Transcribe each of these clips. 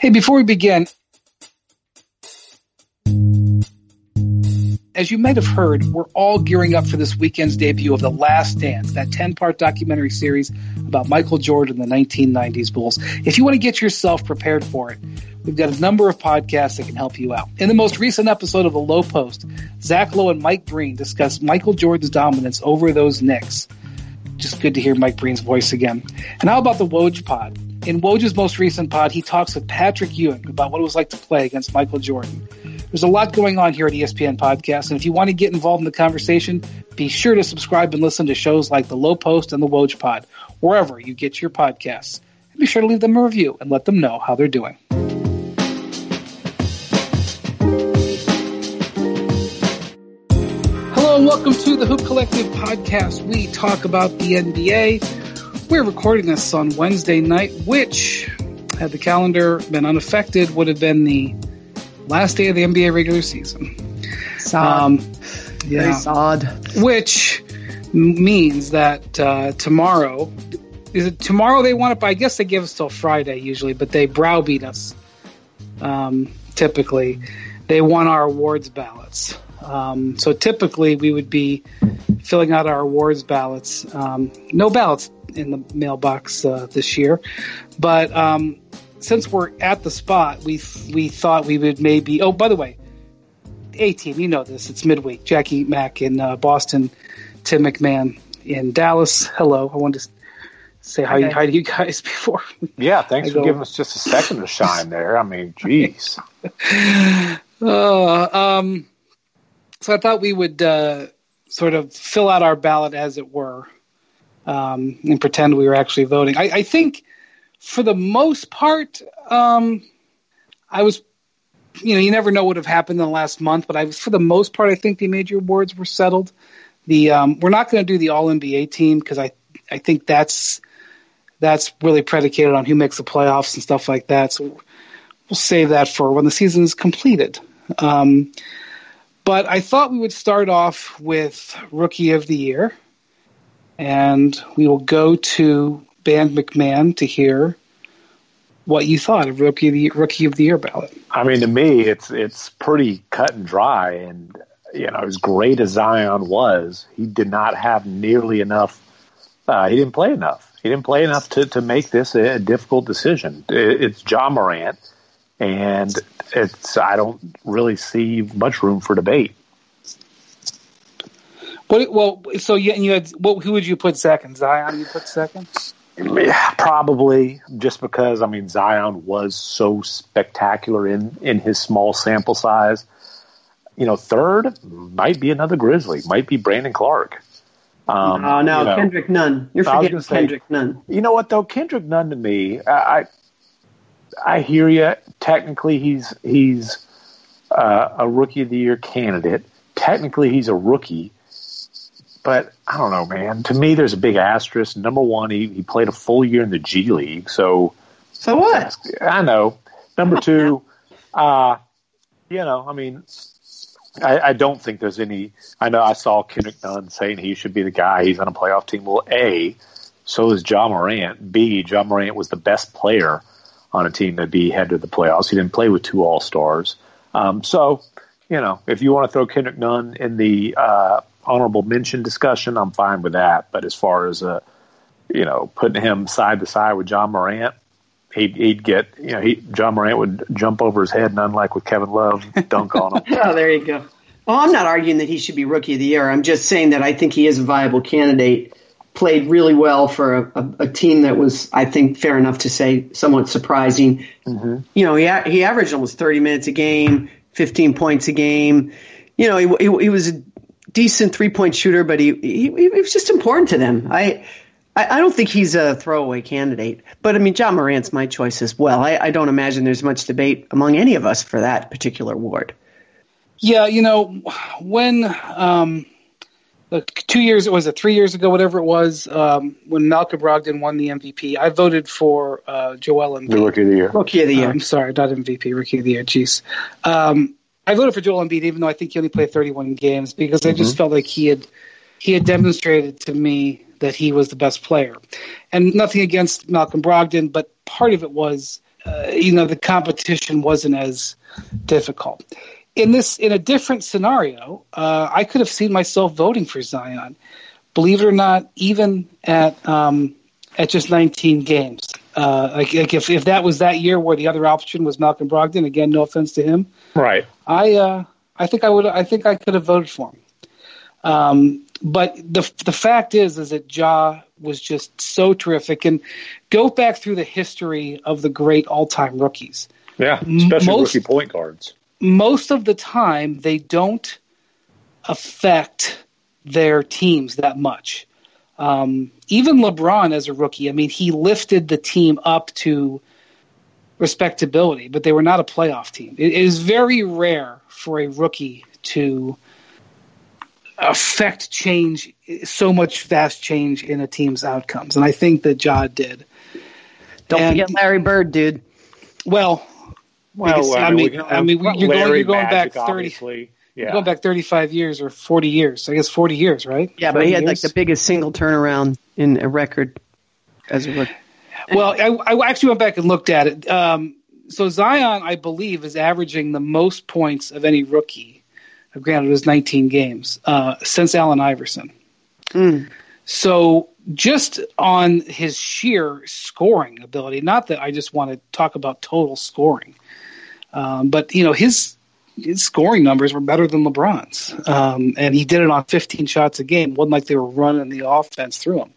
Hey, before we begin, as you might have heard, we're all gearing up for this weekend's debut of The Last Dance, that 10 part documentary series about Michael Jordan and the 1990s Bulls. If you want to get yourself prepared for it, we've got a number of podcasts that can help you out. In the most recent episode of The Low Post, Zach Lowe and Mike Breen discuss Michael Jordan's dominance over those Knicks. Just good to hear Mike Breen's voice again. And how about the Woj pod? In Woj's most recent pod, he talks with Patrick Ewing about what it was like to play against Michael Jordan. There's a lot going on here at ESPN Podcast, and if you want to get involved in the conversation, be sure to subscribe and listen to shows like The Low Post and The Woj Pod, wherever you get your podcasts. And be sure to leave them a review and let them know how they're doing. Hello and welcome to the Hoop Collective Podcast. We talk about the NBA. We're recording this on Wednesday night, which, had the calendar been unaffected, would have been the last day of the NBA regular season. Sad. Um, Very yeah, sad. which means that uh, tomorrow is it tomorrow they want it, but I guess they give us till Friday usually, but they browbeat us. Um, typically, they want our awards ballots. Um, so typically, we would be filling out our awards ballots. Um, no ballots in the mailbox uh, this year, but um, since we're at the spot, we we thought we would maybe. Oh, by the way, A team, you know this. It's midweek. Jackie Mack in uh, Boston, Tim MacMahon in Dallas. Hello, I wanted to say hi, Okay. hi to you guys before. Yeah, thanks I for go- giving us just a second to shine there. I mean, jeez. Uh, um, so I thought we would uh, sort of fill out our ballot, as it were, um, and pretend we were actually voting. I, I think, for the most part, um, I was, you know, you never know what have happened in the last month, but I was, for the most part, I think the major awards were settled. The um, we're not going to do the All NBA team because I I think that's that's really predicated on who makes the playoffs and stuff like that. So we'll save that for when the season is completed. Um, but I thought we would start off with Rookie of the Year, and we will go to Band MacMahon to hear what you thought of Rookie of the Rookie of the Year ballot. I mean, to me, it's it's pretty cut and dry. And you know, as great as Zion was, he did not have nearly enough. Uh, he didn't play enough. He didn't play enough to to make this a, difficult decision. It, it's Ja Morant, and it's I don't really see much room for debate. What? Well, so you, you had what? Who would you put second? Zion? You put second? Yeah, probably just because I mean Zion was so spectacular in in his small sample size. You know, third might be another Grizzly, might be Brandon Clarke. Um, oh no, you know, Kendrick Nunn. You're I forgetting say- Kendrick Nunn. You know what though, Kendrick Nunn to me, I I, I hear you. Technically, he's he's uh, a rookie of the year candidate. Technically, he's a rookie, but I don't know, man. To me, there's a big asterisk. Number one, he, he played a full year in the G League, so So what? I know. Number two, uh, you know, I mean, I, I don't think there's any. I know I saw Kendrick Nunn saying he should be the guy. He's on a playoff team. Well, A, so is Ja Morant. B, Ja Morant was the best player on a team that be head to the playoffs. He didn't play with two All Stars. Um, so, you know, if you want to throw Kendrick Nunn in the uh, honorable mention discussion, I'm fine with that. But as far as uh, you know, putting him side to side with Ja Morant, he'd, he'd get, you know, he, John Morant would jump over his head, and unlike with Kevin Love, dunk on him. Oh, there you go. Well, I'm not arguing that he should be rookie of the year. I'm just saying that I think he is a viable candidate. Played really well for a, a, a team that was, I think, fair enough to say, somewhat surprising. You know, he he averaged almost 30 minutes a game, 15 points a game. You know, he, he, he was a decent three point shooter, but he, he he was just important to them. I. I I don't think he's a throwaway candidate, but I mean, Ja Morant's my choice as well. I, I don't imagine there's much debate among any of us for that particular award. Yeah, you know, when um, like two years, it was it three years ago, whatever it was, um, when Malcolm Brogdon won the MVP, I voted for uh, Joel Embiid. The rookie of the year. Rookie of the year. I'm sorry, not MVP, Rookie of the Year. Jeez. Um, I voted for Joel Embiid, even though I think he only played 31 games, because I just felt like he had he had demonstrated to me that he was the best player. And nothing against Malcolm Brogdon, but part of it was uh, you know the competition wasn't as difficult. In this, in a different scenario, uh, I could have seen myself voting for Zion. Believe it or not, even at um, at just 19 games. Uh, like, like if, if that was that year where the other option was Malcolm Brogdon, again, no offense to him, right? I uh, I think I would I think I could have voted for him. Um, but the the fact is is that Ja was just so terrific, and go back through the history of the great all time rookies. Yeah, especially most, rookie point guards. Most of the time, they don't affect their teams that much. Um, even LeBron as a rookie, I mean, he lifted the team up to respectability, but they were not a playoff team. it is very rare for a rookie to affect change so much fast change in a team's outcomes, and I think that Ja did. Don't and, forget Larry Bird, dude. Well, well, I mean, I mean, you're going, you're going back thirty. Obviously. Yeah. Going back 35 years or 40 years. I guess 40 years, right? Yeah, but he had years? like the biggest single turnaround in a record as a rookie. Well, I, I, actually went back and looked at it. Um, so Zion, I believe, is averaging the most points of any rookie. Granted, it was 19 games uh, since Allen Iverson. Mm. So just on his sheer scoring ability, not that I just want to talk about total scoring, um, but you know his his scoring numbers were better than LeBron's, um, and he did it on 15 shots a game. It wasn't like they were running the offense through him.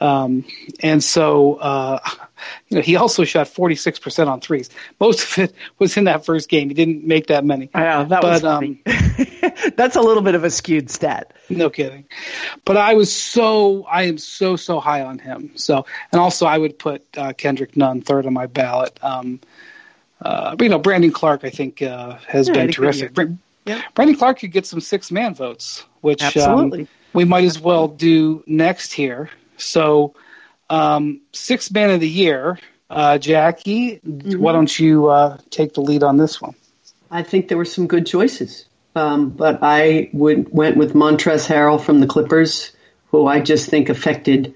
Um, and so, uh, you know, he also shot 46% on threes. Most of it was in that first game. He didn't make that many. Yeah, that but, was. Um, That's a little bit of a skewed stat. No kidding. But I was so, I am so, so high on him. So, and also I would put uh, Kendrick Nunn third on my ballot. Um, uh, but, you know, Brandon Clarke, I think, uh, has yeah, been terrific. Yeah. Brandon Clarke could get some six man votes, which um, we might as well do next here. So, um, six man of the year, uh, Jackie, mm-hmm. why don't you uh, take the lead on this one? I think there were some good choices, um, but I would went with Montrezl Harrell from the Clippers, who I just think affected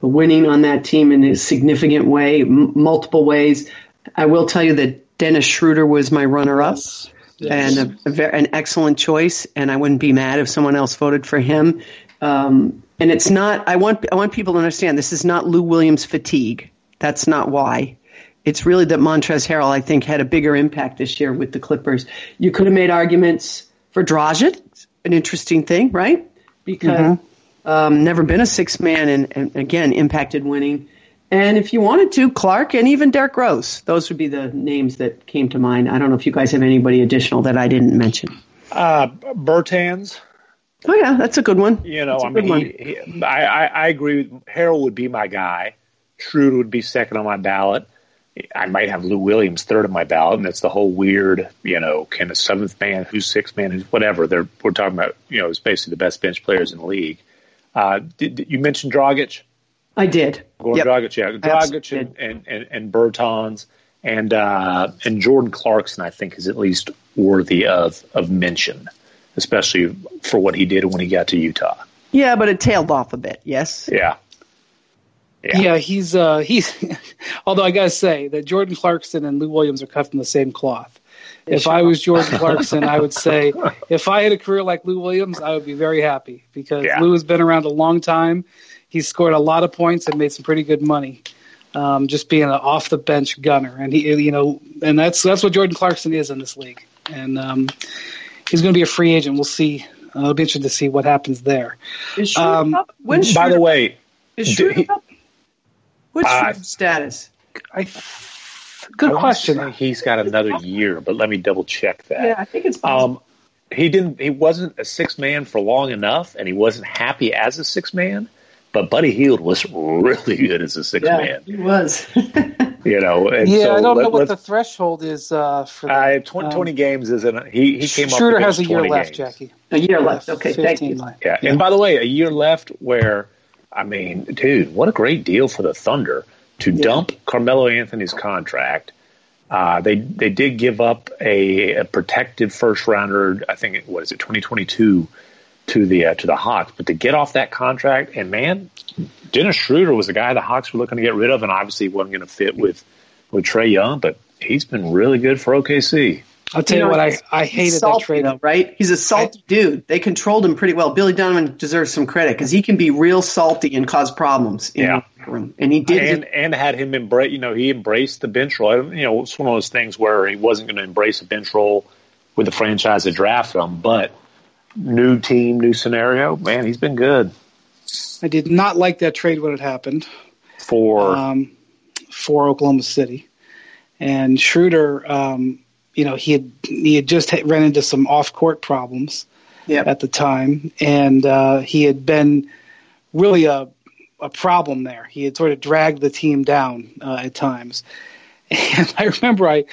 the winning on that team in a significant way, m- multiple ways. I will tell you that Dennis Schroeder was my runner-up. Yes. Yes. and a, a very, an excellent choice. And I wouldn't be mad if someone else voted for him. Um, and it's not. I want I want people to understand this is not Lou Williams fatigue. That's not why. It's really that Montrezl Harrell, I think, had a bigger impact this year with the Clippers. You could have made arguments for Dragic, an interesting thing, right? Because mm-hmm. um, never been a six man, and, and again impacted winning. And if you wanted to, Clarke and even Derrick Rose. Those would be the names that came to mind. I don't know if you guys have anybody additional that I didn't mention. Uh, Bertans. Oh yeah, that's a good one. You know, I mean, he, he, I, I, I agree. With, Harrell would be my guy. Schroeder would be second on my ballot. I might have Lou Williams third on my ballot, and it's the whole weird, you know, kind of seventh man, who's sixth man, who's whatever. They're we're talking about, you know, it's basically the best bench players in the league. Uh, did, did you mention Dragic? I did. Goran yep. Dragic, yeah, Dragic and, and, and, and Bertans and uh, and Jordan Clarkson, I think, is at least worthy of of mention especially for what he did when he got to Utah. Yeah, but it tailed off a bit. Yes. Yeah. Yeah, yeah he's uh, he's. although I gotta say that Jordan Clarkson and Lou Williams are cut from the same cloth. If I was Jordan Clarkson, I would say if I had a career like Lou Williams, I would be very happy because yeah. Lou has been around a long time. He's scored a lot of points and made some pretty good money. Um, just being an off the bench gunner, and he, you know, and that's that's what Jordan Clarkson is in this league. And um, he's going to be a free agent. We'll see. Uh, it'll be interesting to see what happens there. Is um, when by the way, is Schroeder up? What's uh, status? I, good I question. He's got another year, but let me double check that. Yeah, I think it's. Um, he didn't. He wasn't a six man for long enough, and he wasn't happy as a six man. But Buddy Hield was really good as a six yeah, man. He was. you know, yeah, so I don't know what the threshold is uh, for. The, uh, 20, um, 20 games isn't. He he came Schroeder up. has a year games. left, Jackie. A year left. Okay, thank you. Yeah. yeah, and by the way, a year left where, I mean, dude, what a great deal for the Thunder to yeah. dump Carmelo Anthony's contract. Uh, they they did give up a, a protected first rounder. I think what is it, twenty twenty two to the uh, to the Hawks. But to get off that contract, and man, Dennis Schroeder was the guy the Hawks were looking to get rid of, and obviously wasn't going to fit with with Trae Young, but he's been really good for OKC. I'll tell you, know, what, I, he's- I hated salty, that trade. though, right? He's a salty dude. They controlled him pretty well. Billy Donovan deserves some credit because he can be real salty and cause problems in Yeah. the room, and he did. and and had him embrace. You know, he embraced the bench role. You know, it's one of those things where he wasn't going to embrace a bench role with the franchise that drafted him. But new team, new scenario. Man, he's been good I did not like that trade when it happened for. um, for Oklahoma City, and Schroeder. Um, you know, he had he had just ran into some off court problems Yep. at the time, and uh, he had been really a a problem there. He had sort of dragged the team down uh, at times. And I remember I,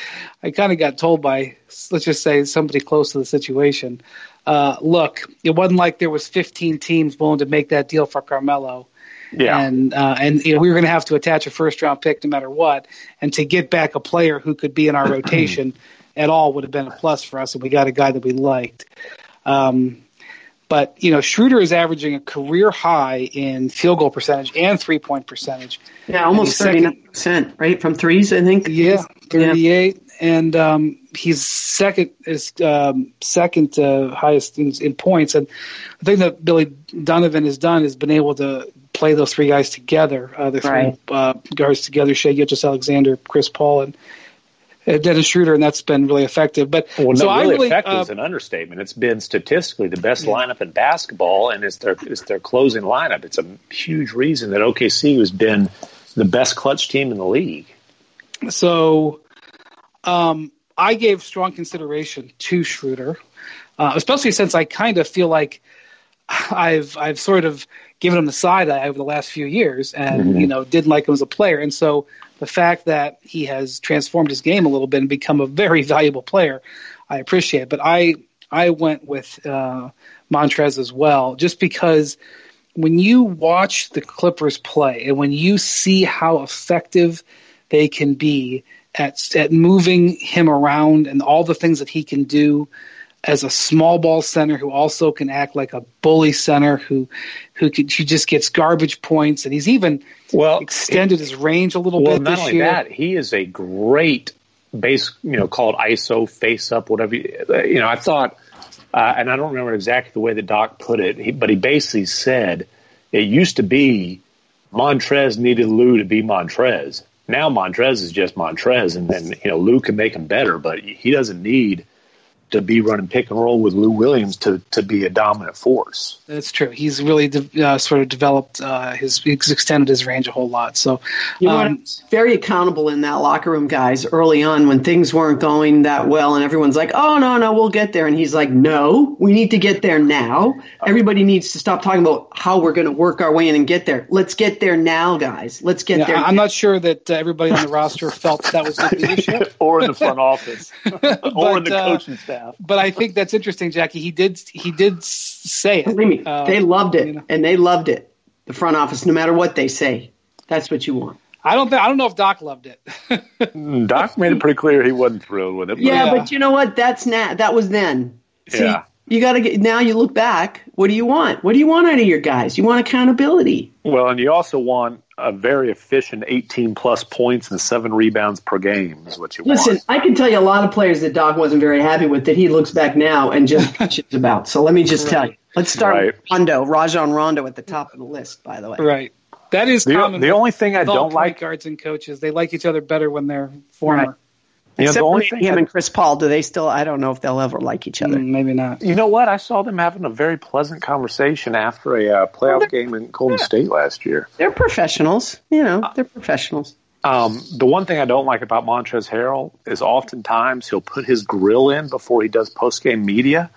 I kind of got told by, let's just say, somebody close to the situation, uh, look, it wasn't like there was 15 teams willing to make that deal for Carmelo. yeah, And uh, and you know, we were going to have to attach a first round pick no matter what, and to get back a player who could be in our rotation at all would have been a plus for us, and we got a guy that we liked. Um, but you know, Schroeder is averaging a career high in field goal percentage and three point percentage. yeah, almost he's thirty second- nine percent, right, from threes. I think. Yeah, thirty-eight, and um, he's second is um, second uh, highest in, in points. And the thing that Billy Donovan has done is been able to play those three guys together, uh, the three uh, guards together: Shai Gilgeous Alexander, Chris Paul, and uh, Dennis Schroeder, and that's been really effective. But Well, so no, I really really, effective uh, is an understatement. It's been statistically the best lineup in basketball, and it's their it's their closing lineup. It's a huge reason that OKC has been the best clutch team in the league. So um, I gave strong consideration to Schroeder, uh, especially since I kind of feel like I've I've sort of given him the side eye over the last few years, and you know didn't like him as a player, and so the fact that he has transformed his game a little bit and become a very valuable player, I appreciate. But I I went with uh, Montrez as well, just because when you watch the Clippers play and when you see how effective they can be at at moving him around and all the things that he can do as a small ball center who also can act like a bully center who who could, who just gets garbage points and he's even Well, extended his range a little well, bit not this only year. that, he is a great base. You know, called ISO face up, whatever. You, you know, I thought, uh, and I don't remember exactly the way the doc put it, he, but he basically said it used to be Montrez needed Lou to be Montrez. Now Montrez is just Montrez, and then you know Lou can make him better, but he doesn't need to be running pick and roll with Lou Williams to to be a dominant force. That's true. He's really de- uh, sort of developed uh, his he's extended his range a whole lot. So You know, um, very accountable in that locker room, guys. Early on, when things weren't going that well, and everyone's like, "Oh no, no, we'll get there," and he's like, "No, we need to get there now. Everybody needs to stop talking about how we're going to work our way in and get there. Let's get there now, guys. Let's get yeah, there." I- I'm not sure that uh, everybody on the roster felt that was the issue, or in the front office, or in the uh, coaching staff. But I think that's interesting, Jackie. He did he did say it. Believe me, Uh, they loved it, you know. and they loved it. The front office, no matter what they say, that's what you want. I don't think I don't know if Doc loved it. Doc made it pretty clear he wasn't thrilled with it. but- Yeah, Yeah. but you know what? That's na- That was then. See, Yeah. You got to get now. You look back. What do you want? What do you want out of your guys? You want accountability. Well, and you also want a very efficient 18 plus points and seven rebounds per game is what you Listen, want. Listen, I can tell you a lot of players that Doc wasn't very happy with that he looks back now and just bitches about. So let me just tell you. Let's start Right. with Rondo, Rajon Rondo at the top of the list, by the way. right. That is The, common. the only thing I don't like, guards and coaches. They like each other better when they're former. Right. You know, Except the only for thing, him I- and Chris Paul, do they still? I don't know if they'll ever like each other. Mm, maybe not. you know what? I saw them having a very pleasant conversation after a uh, playoff game in Golden State last year. They're professionals. You know, they're professionals. Um, the one thing I don't like about Montrez Harrell is oftentimes he'll put his grill in before he does post game media,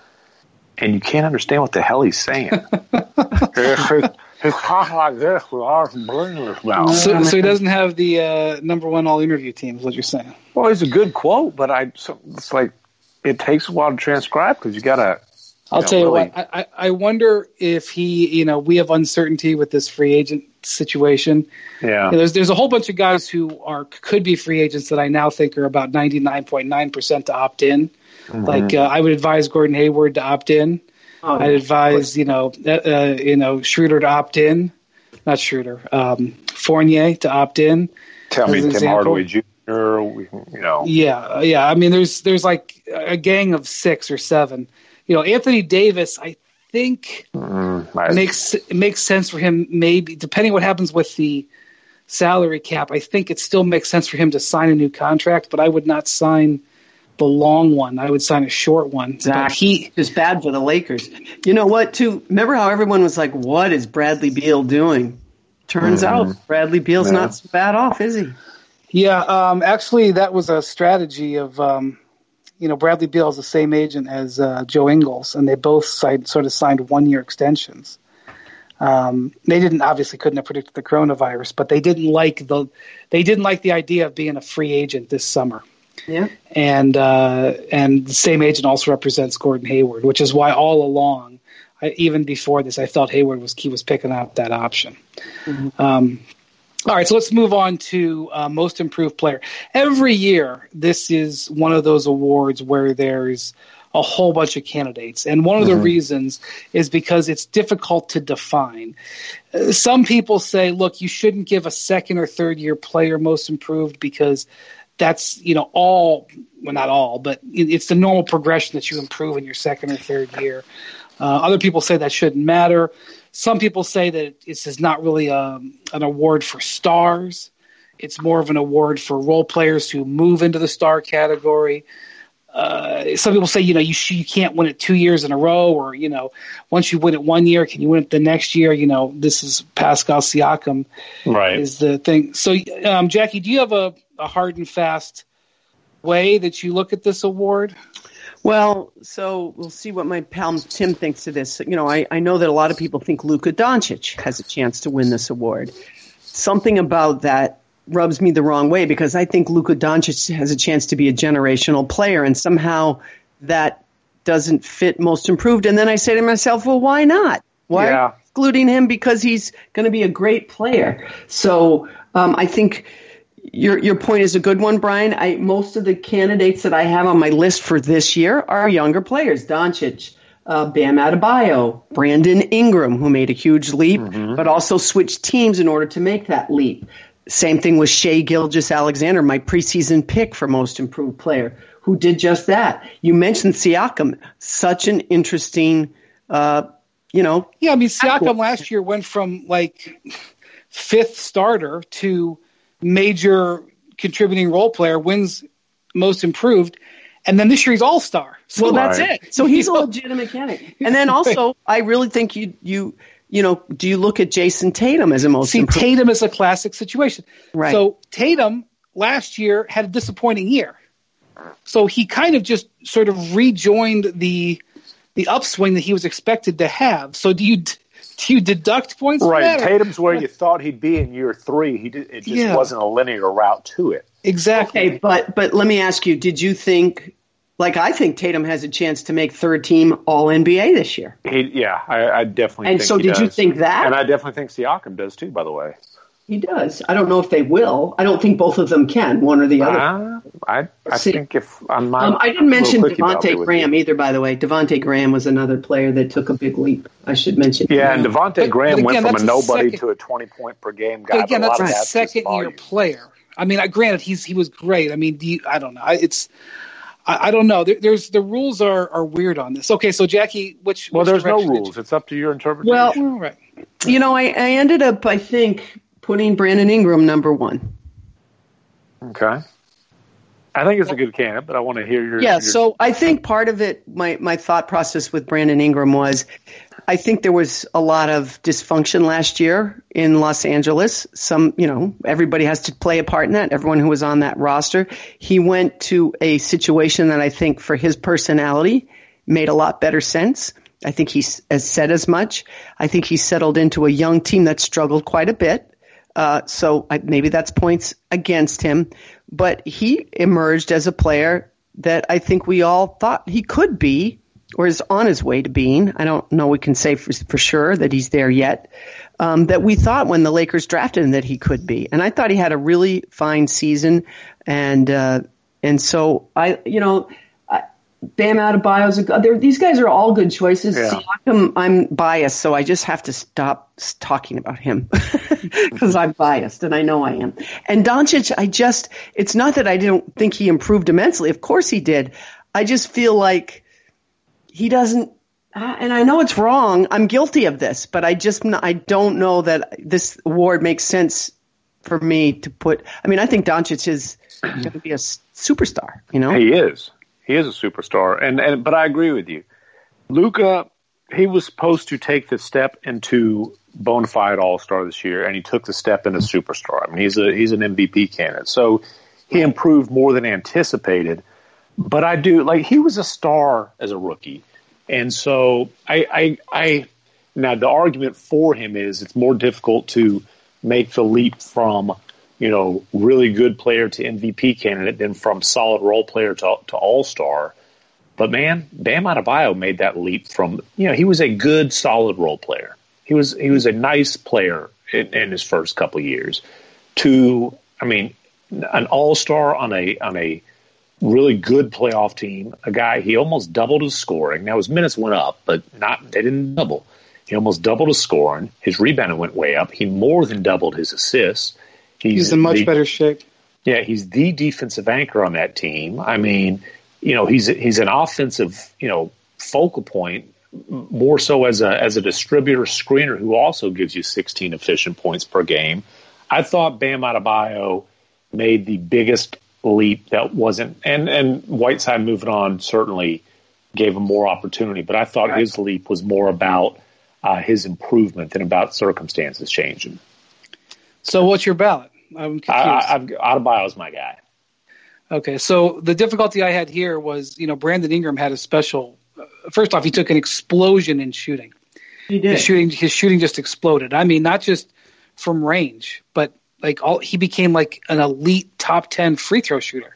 and you can't understand what the hell he's saying. He's talking like this with our blingers mouth. So, so he doesn't have the uh, number one all interview team. Is what you're saying? Well, it's a good quote, but I so it's like it takes a while to transcribe because you got to. I'll know, tell you really- what. I, I I wonder if he, you know, we have uncertainty with this free agent situation. Yeah, You know, there's there's a whole bunch of guys who are could be free agents that I now think are about 99.9 percent to opt in. Mm-hmm. Like uh, I would advise Gordon Hayward to opt in. Oh, I'd advise you know uh, uh, you know Schroeder to opt in, not Schroeder, um, Fournier to opt in. tell me as an Tim example. Hardaway Jr. you know. Yeah, yeah. I mean, there's there's like a gang of six or seven. You know, Anthony Davis, I think mm, I, makes it makes sense for him. Maybe depending what happens with the salary cap, I think it still makes sense for him to sign a new contract. But I would not sign the long one. I would sign a short one. Exactly. He is bad for the Lakers. You know what? Too. Remember how everyone was like, "What is Bradley Beal doing?" Turns mm-hmm. out Bradley Beal's yeah. not so bad off, is he? Yeah, um, actually, that was a strategy of, um, you know, Bradley Beal is the same agent as uh, Joe Ingles, and they both signed, sort of signed one-year extensions. Um, they didn't obviously couldn't have predicted the coronavirus, but they didn't like the they didn't like the idea of being a free agent this summer. Yeah. And uh, and the same agent also represents Gordon Hayward, which is why all along, I, even before this, I felt Hayward was he was picking up that option. Mm-hmm. Um, all right, so let's move on to uh, most improved player. Every year, this is one of those awards where there's a whole bunch of candidates. And one of mm-hmm. the reasons is because it's difficult to define. Uh, some people say, look, you shouldn't give a second or third year player most improved because that's you know all well not all but it's the normal progression that you improve in your second or third year. Uh, other people say that shouldn't matter. Some people say that this is not really a, um, an award for stars. It's more of an award for role players who move into the star category. Uh, some people say you know you sh- you can't win it two years in a row or you know once you win it one year can you win it the next year? You know this is Pascal Siakam right. is the thing. So um, Jackie do you have a a hard and fast way that you look at this award? Well, so we'll see what my pal Tim thinks of this. You know, I, I know that a lot of people think Luka Doncic has a chance to win this award. Something about that rubs me the wrong way because I think Luka Doncic has a chance to be a generational player, and somehow that doesn't fit most improved. And then I say to myself, well, why not? Why yeah. excluding him because he's going to be a great player? So um, I think your your point is a good one, Brian. I most of the candidates that I have on my list for this year are younger players. Doncic, uh, Bam Adebayo, Brandon Ingram, who made a huge leap, mm-hmm. but also switched teams in order to make that leap. Same thing with Shai Gilgeous Alexander, my preseason pick for most improved player, who did just that. You mentioned Siakam, such an interesting, uh, you know. Yeah, I mean Siakam last year went from like fifth starter to major contributing role player wins most improved and then this year he's all star. So well, that's right. it. So he's a legitimate candidate. And then also, I really think you you you know, do you look at Jayson Tatum as a most see improved? Tatum is a classic situation. Right. So Tatum last year had a disappointing year, so he kind of just sort of rejoined the the upswing that he was expected to have. So do you do you deduct points? Right. Tatum's where you thought he'd be in year three. He did, it just yeah. wasn't a linear route to it. Exactly. Okay, but but let me ask you: Did you think, like I think, Tatum has a chance to make third team All NBA this year? He, yeah, I, I definitely. And so, did does. you think that? And I definitely think Siakam does too. By the way. He does. I don't know if they will. I don't think both of them can, one or the other. Uh, I, I think if on my, um, I didn't mention Devonte Graham either. By the way, Devonte Graham was another player that took a big leap. I should mention. Yeah, and Devonte Graham but, but again, went from a nobody second, to a twenty point per game guy. But again, that's a second year player. I mean, granted, he's he was great. I mean, you, I don't know. It's I, I don't know. There, there's the rules are are weird on this. Okay, so Jackie, which well, which there's no rules. It's up to your interpretation. Well, right. You know, I, I ended up, I think putting Brandon Ingram number one. Okay. I think it's a good candidate, but I want to hear your. Yeah, your... so I think part of it, my, my thought process with Brandon Ingram was I think there was a lot of dysfunction last year in Los Angeles. Some, you know, everybody has to play a part in that, everyone who was on that roster. He went to a situation that I think for his personality made a lot better sense. I think he has said as much. I think he settled into a young team that struggled quite a bit. Uh, so I, maybe that's points against him. But he emerged as a player that I think we all thought he could be or is on his way to being. I don't know we can say for, for sure that he's there yet. Um, that we thought when the Lakers drafted him that he could be. And I thought he had a really fine season. And, uh, and so I, you know, Bam Adebayo's a good. These guys are all good choices. Yeah. Siakam, I'm biased, so I just have to stop talking about him because I'm biased, and I know I am. And Doncic, I just, it's not that I don't think he improved immensely. Of course he did. I just feel like he doesn't. And I know it's wrong. I'm guilty of this, but I just I don't know that this award makes sense for me to put. I mean, I think Doncic is going to be a superstar. You know, He is. He is a superstar. And, and but I agree with you. Luka, he was supposed to take the step into bona fide all star this year, and he took the step into superstar. I mean, he's a he's an MVP candidate. So he improved more than anticipated. But I do like he was a star as a rookie, and so I I, I now the argument for him is it's more difficult to make the leap from you know really good player to MVP candidate then from solid role player to to all star. But man, Bam Adebayo made that leap from you know he was a good solid role player. He was he was a nice player in, in his first couple years. To I mean, an all star on a on a really good playoff team. A guy he almost doubled his scoring. Now his minutes went up, but not they didn't double. He almost doubled his scoring. His rebounding went way up. He more than doubled his assists. He's in much the- better shape. yeah, he's the defensive anchor on that team. I mean, you know, he's he's an offensive, you know, focal point more so as a as a distributor screener who also gives you 16 efficient points per game. I thought Bam Adebayo made the biggest leap that wasn't and and Whiteside moving on certainly gave him more opportunity, but I thought his leap was more about uh, his improvement than about circumstances changing. So what's your ballot? I'm confused. I, I, I've, Adebayo's my guy. Okay, so the difficulty I had here was, you know, Brandon Ingram had a special. Uh, first off, he took an explosion in shooting. he did. His shooting, his shooting just exploded. I mean, not just from range, but like all he became like an elite top ten free throw shooter.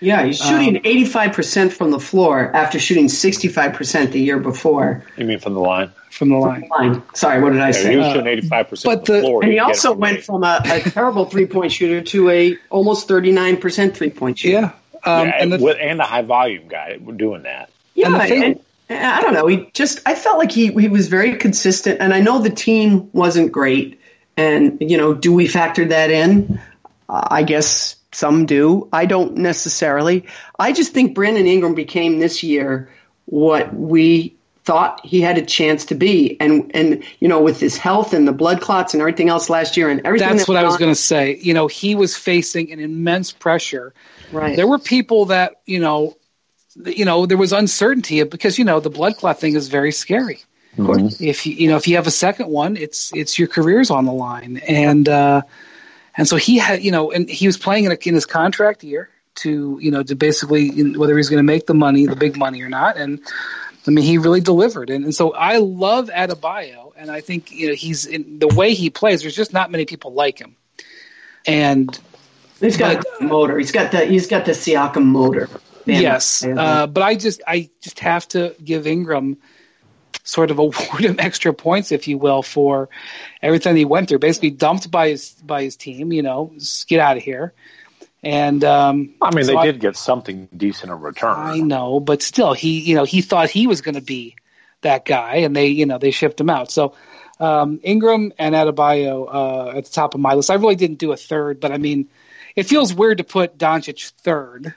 Yeah, he's shooting 85% from the floor after shooting 65% the year before. You mean from the line? from the line. Line. Sorry, what did I Yeah, say? he was shooting eighty five percent but the the- floor. and he He'd get it also from went me. from a, a terrible three point shooter to a almost 39% three point shooter. Yeah, um, yeah, and and, the, with, and a high volume guy doing that. Yeah, And thing- and, and I don't know. He just I felt like he he was very consistent, and I know the team wasn't great. And you know, do we factor that in? Uh, I guess some do. I don't necessarily. I just think Brandon Ingram became this year what we thought he had a chance to be, and and you know, with his health and the blood clots and everything else last year, and everything. that's that what I was going to say. You know, he was facing an immense pressure. Right. There were people that you know, you know, there was uncertainty because you know the blood clot thing is very scary. Of course. If you you know if you have a second one, it's it's your career's on the line, and uh, and so he had you know, and he was playing in, a, in his contract year to you know to basically whether he's going to make the money, the big money or not, and I mean he really delivered, and, and so I love Adebayo, and I think you know he's in the way he plays. There's just not many people like him, and He's got the motor. He's got the he's got the Siakam motor. Man, yes, uh, but I just I just have to give Ingram sort of award him extra points, if you will, for everything he went through. Basically dumped by his by his team. You know, get out of here. And um, I mean, so they did get something decent in return. I know, but still, he you know he thought he was going to be that guy, and they you know they shipped him out. So um, Ingram and Adebayo uh, at the top of my list. I really didn't do a third, but I mean, it feels weird to put Doncic third.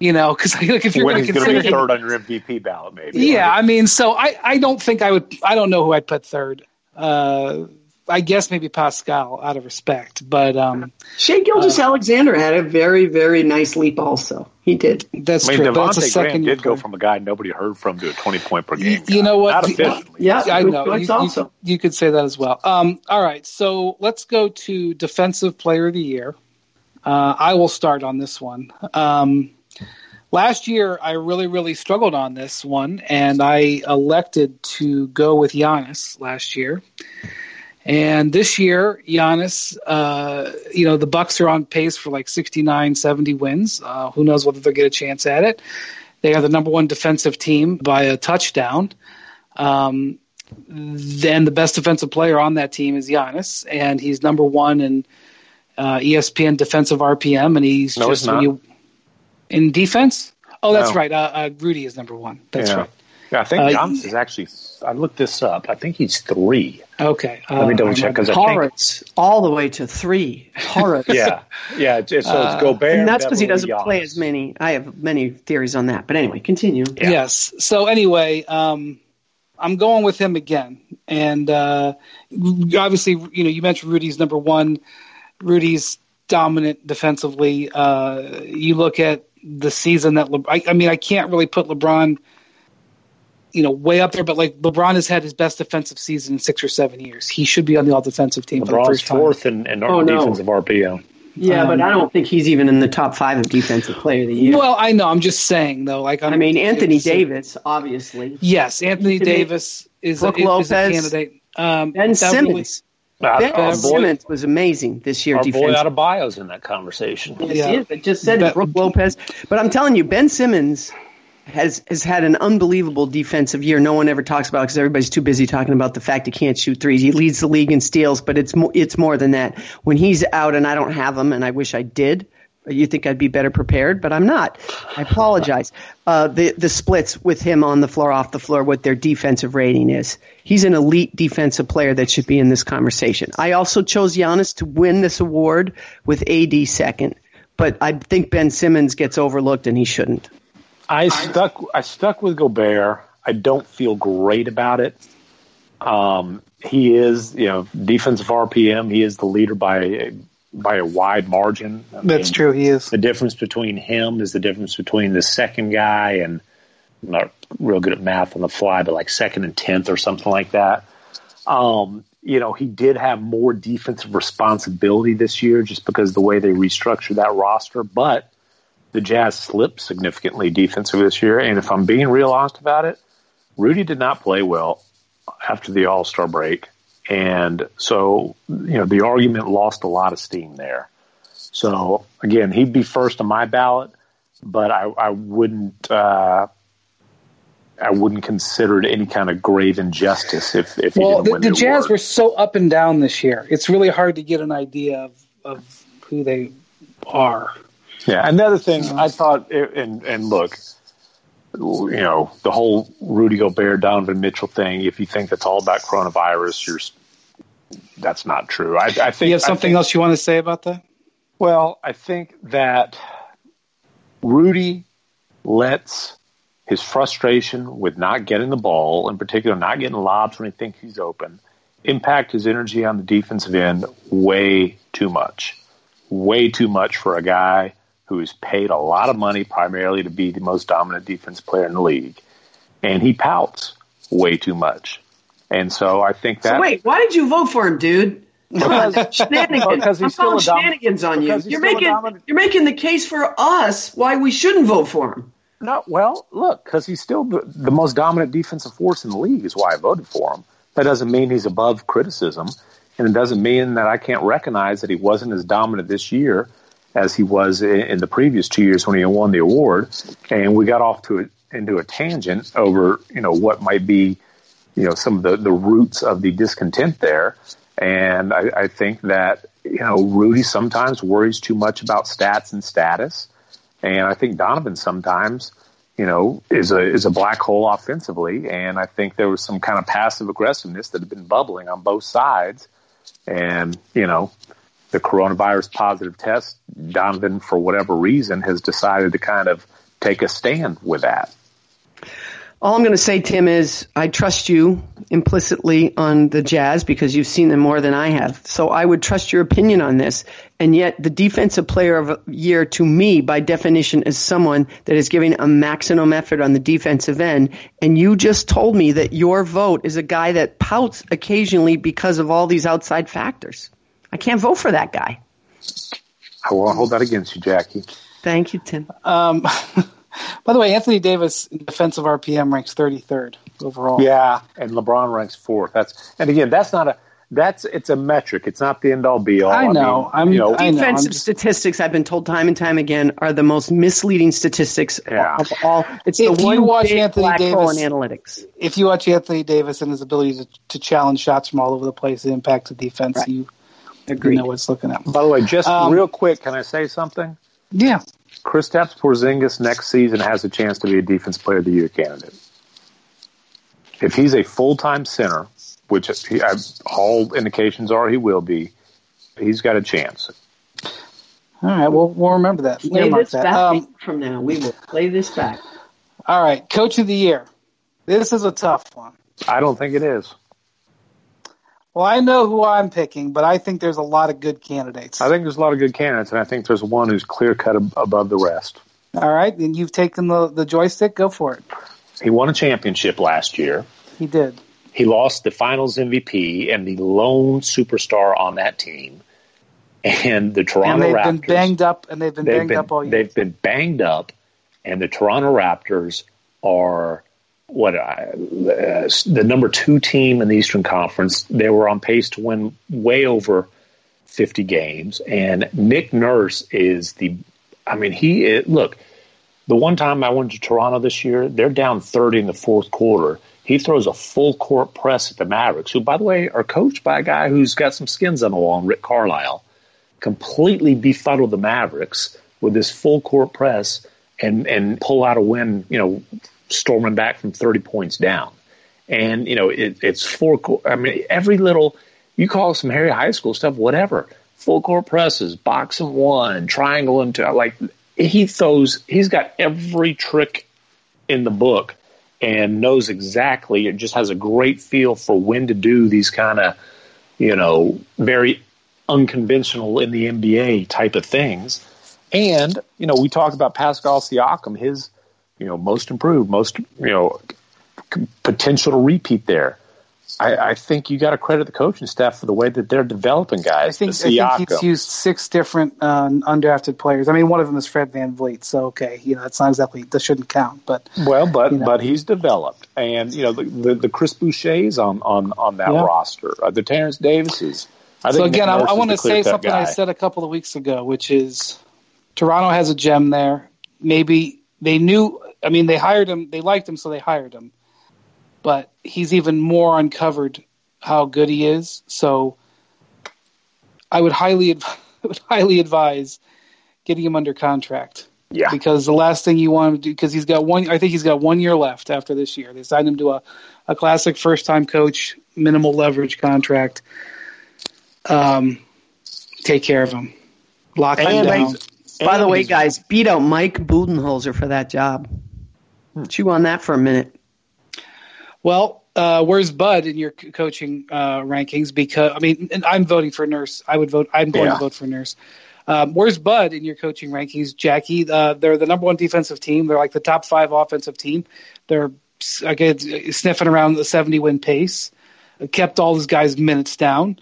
You know, because like if you're when going he's to going to be him, third on your MVP ballot, maybe. yeah, I mean, so I I don't think I would. I don't know who I'd put third. Uh, I guess maybe Pascal out of respect, but um, Shai Gilgeous Alexander had a very, very nice leap also. He did. that's I mean, true. But that's a Devonte Graham did go from a guy nobody heard from to a 20 point per game. You guy. know what? Not The- officially. Yeah, I know. choice You, you- you could say that as well. Um, all right, so let's go to Defensive Player of the Year. Uh, I will start on this one. Um, last year, I really, really struggled on this one, and I elected to go with Giannis last year. And this year, Giannis, uh, you know, the Bucks are on pace for like 69, 70 wins. Uh, who knows whether they'll get a chance at it? They are the number one defensive team by a touchdown. Um, then the best defensive player on that team is Giannis, and he's number one in uh, ESPN defensive RPM, and he's No, just he's not. when you in defense. Oh, that's No. right. Uh, uh, Rudy is number one. That's Yeah. right. Yeah, I think Uh, Giannis is actually. I looked this up. I think he's three. Okay. Let me uh, double I'm check not- because I think. Horrors all the way to three. Horrors. Yeah, yeah. It's, it's- so it's Gobert. And that's because he doesn't play as many. I have many theories on that. But anyway, continue. Yeah. Yes. So anyway, um, I'm going with him again, and uh, obviously, you know, you mentioned Rudy's number one. Rudy's dominant defensively. Uh, you look at the season that Le- I, I mean, I can't really put LeBron, you know, way up there, but like LeBron has had his best defensive season in six or seven years. He should be on the all defensive team for the LeBron's first time. fourth in, in Oh, no. defensive RPO. Yeah, but Um, I don't think he's even in the top five of defensive player of the year. Well, I know. I'm just saying though. Like, I'm, I mean, Anthony it's- Davis, obviously. Yes, Anthony Anthony- Davis is, Brooke a, is a candidate. Um, Ben Beverley- Simmons. Our, Ben our Simmons was amazing this year our boy defensively. out of bios in that conversation. Yes, Yeah. he is. I just said But- Brooke Lopez. But I'm telling you, Ben Simmons has has had an unbelievable defensive year. No one ever talks about because everybody's too busy talking about the fact he can't shoot threes. He leads the league in steals, but it's more, it's more than that. When he's out and I don't have him, and I wish I did. You think I'd be better prepared, but I'm not. I apologize. Uh, the the splits with him on the floor, off the floor, what their defensive rating is. He's an elite defensive player that should be in this conversation. I also chose Giannis to win this award with AD second, but I think Ben Simmons gets overlooked and he shouldn't. I stuck. I stuck with Gobert. I don't feel great about it. Um, he is, you know, defensive RPM. He is the leader by by a wide margin. I That's mean, true. He is. The difference between him is the difference between the second guy and I'm not real good at math on the fly, but like second and tenth or something like that. Um, you know, he did have more defensive responsibility this year just because of the way they restructured that roster, but the Jazz slipped significantly defensively this year. And if I'm being real honest about it, Rudy did not play well after the All Star break. And so, you know, the argument lost a lot of steam there. So again, he'd be first on my ballot, but I, I wouldn't, uh, I wouldn't consider it any kind of grave injustice if, if he Well, didn't the, win the the Jazz award. were so up and down this year. It's really hard to get an idea of, of who they are. Yeah, another thing I thought, and and look, you know, the whole Rudy Gobert, Donovan Mitchell thing. If you think that's all about coronavirus, you're that's not true. I, I think You have something think- else you want to say about that? Well, I think that Rudy lets his frustration with not getting the ball, in particular not getting lobs when he thinks he's open, impact his energy on the defensive end way too much. Way too much for a guy who's paid a lot of money primarily to be the most dominant defense player in the league. And he pouts way too much. And so I think that So wait, why did you vote for him, dude? Come on, shenanigans. Because he's I'm still calling a dom- shenanigans on you. You're making you're making the case for us why we shouldn't vote for him. No, well, look, because he's still the, the most dominant defensive force in the league is why I voted for him. That doesn't mean he's above criticism, and it doesn't mean that I can't recognize that he wasn't as dominant this year as he was in, in the previous two years when he won the award. And we got off to a, into a tangent over, you know, what might be, you know, some of the, the roots of the discontent there. And I, I think that, you know, Rudy sometimes worries too much about stats and status. And I think Donovan sometimes, you know, is a is a black hole offensively. And I think there was some kind of passive aggressiveness that had been bubbling on both sides. And, you know, the coronavirus positive test, Donovan, for whatever reason, has decided to kind of take a stand with that. All I'm going to say, Tim, is I trust you implicitly on the Jazz because you've seen them more than I have. So I would trust your opinion on this. And yet, the defensive player of year, to me, by definition, is someone that is giving a maximum effort on the defensive end. And you just told me that your vote is a guy that pouts occasionally because of all these outside factors. I can't vote for that guy. I won't hold that against you, Jackie. Thank you, Tim. Um, by the way, Anthony Davis in defensive RPM ranks 33rd overall. Yeah, and LeBron ranks fourth. That's and again, that's not a that's it's a metric. It's not the end all be all. I know. mean, I'm- you know, I know. I'm defensive just- statistics, I've been told time and time again, are the most misleading statistics Yeah. of all. It's If the you one watch big Anthony black hole in Davis- analytics. If you watch Anthony Davis and his ability to, to challenge shots from all over the place, it impacts the defense. Right. You, you Agreed. know what's looking at. by the way, just Um, real quick, can I say something? Yeah. Kristaps Porzingis next season has a chance to be a Defense Player of the Year candidate. If he's a full time center, which he, I, all indications are he will be, he's got a chance. All right, well, we'll remember that. Play Earmark this that. back Um, from now. We will play this back. all right, Coach of the Year. This is a tough one. I don't think it is. Well, I know who I'm picking, but I think there's a lot of good candidates. I think there's a lot of good candidates, and I think there's one who's clear cut ab- above the rest. All right, and you've taken the, the joystick. Go for it. He won a championship last year. He did. He lost the finals MVP and the lone superstar on that team. And the Toronto And they've Raptors. been banged up, and they've been they've banged been, up all year. They've been banged up, and the Toronto Raptors are what I, uh, the number two team in the Eastern Conference. They were on pace to win way over fifty games, and Nick Nurse is the. I mean, he look. The one time I went to Toronto this year, they're down thirty in the fourth quarter. He throws a full court press at the Mavericks, who, by the way, are coached by a guy who's got some skins on the wall, Rick Carlisle completely befuddle the Mavericks with this full court press and and pull out a win, you know, storming back from 30 points down. And you know, it, it's four. I mean, every little you call some Harry High School stuff, whatever. Full court presses, box and one, triangle and two. Like he throws, he's got every trick in the book and knows exactly. It just has a great feel for when to do these kind of, you know, very unconventional in the NBA type of things. And, you know, we talked about Pascal Siakam, his, you know, most improved, most, you know, potential to repeat there. I, I think you got to credit the coaching staff for the way that they're developing I guys. think, I think he's used six different uh, undrafted players. I mean, one of them is Fred VanVleet, so okay, you know, that's not exactly that shouldn't count, but Well, but You know. but he's developed, and you know the the, the Chris Boucher's on on on that Yeah. roster. Uh, the Terrence Davises. I so again, I, I want to say something I said a couple of weeks ago, which is Toronto has a gem there. Maybe they knew. I mean, they hired him. They liked him, so they hired him. But he's even more uncovered how good he is. So I would highly, I would highly advise getting him under contract. Yeah. Because the last thing you want to do, because he's got one, I think he's got one year left after this year. They signed him to a, a classic first time coach, minimal leverage contract. Um, take care of him. Lock him down. they- By the way, guys, beat out Mike Budenholzer for that job. Chew on that for a minute. Well, uh, where's Bud in your coaching uh, rankings? Because I mean, and I'm voting for Nurse. I would vote. I'm going Yeah. to vote for Nurse. Um, where's Bud in your coaching rankings, Jackie? Uh, they're the number one defensive team. They're like the top five offensive team. They're again sniffing around the 70 win pace. Kept all these guys' minutes down.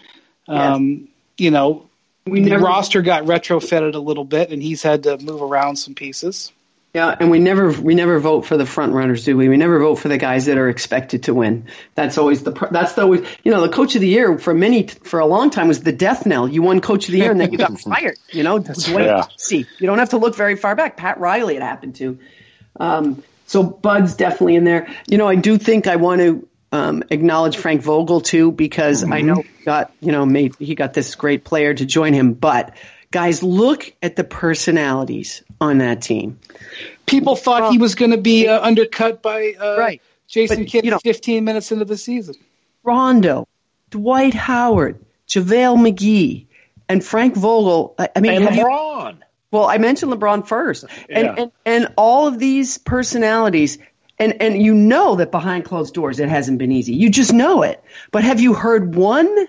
Um, You know, We the never, roster got retrofitted a little bit, and he's had to move around some pieces. Yeah, and we never, we never vote for the front runners, do we? We never vote for the guys that are expected to win. That's always the, that's the always, you know, the coach of the year for many, for a long time was the death knell. You won coach of the year and then you got fired. You know, Yeah. Casey. You don't have to look very far back. Pat Riley, it happened to. Um, so Bud's definitely in there. You know, I do think I want to um, acknowledge Frank Vogel too because I know he got you know made he got this great player to join him. But guys, look at the personalities on that team. People thought he was going to be uh, undercut by uh, Right. Jason But, Kidd you know- 15 minutes into the season. Rondo, Dwight Howard, JaVale McGee, and Frank Vogel. I, I mean, and have you- LeBron. Well, I mentioned LeBron first, and Yeah. and, and all of these personalities, and and you know that behind closed doors it hasn't been easy. You just know it. But have you heard one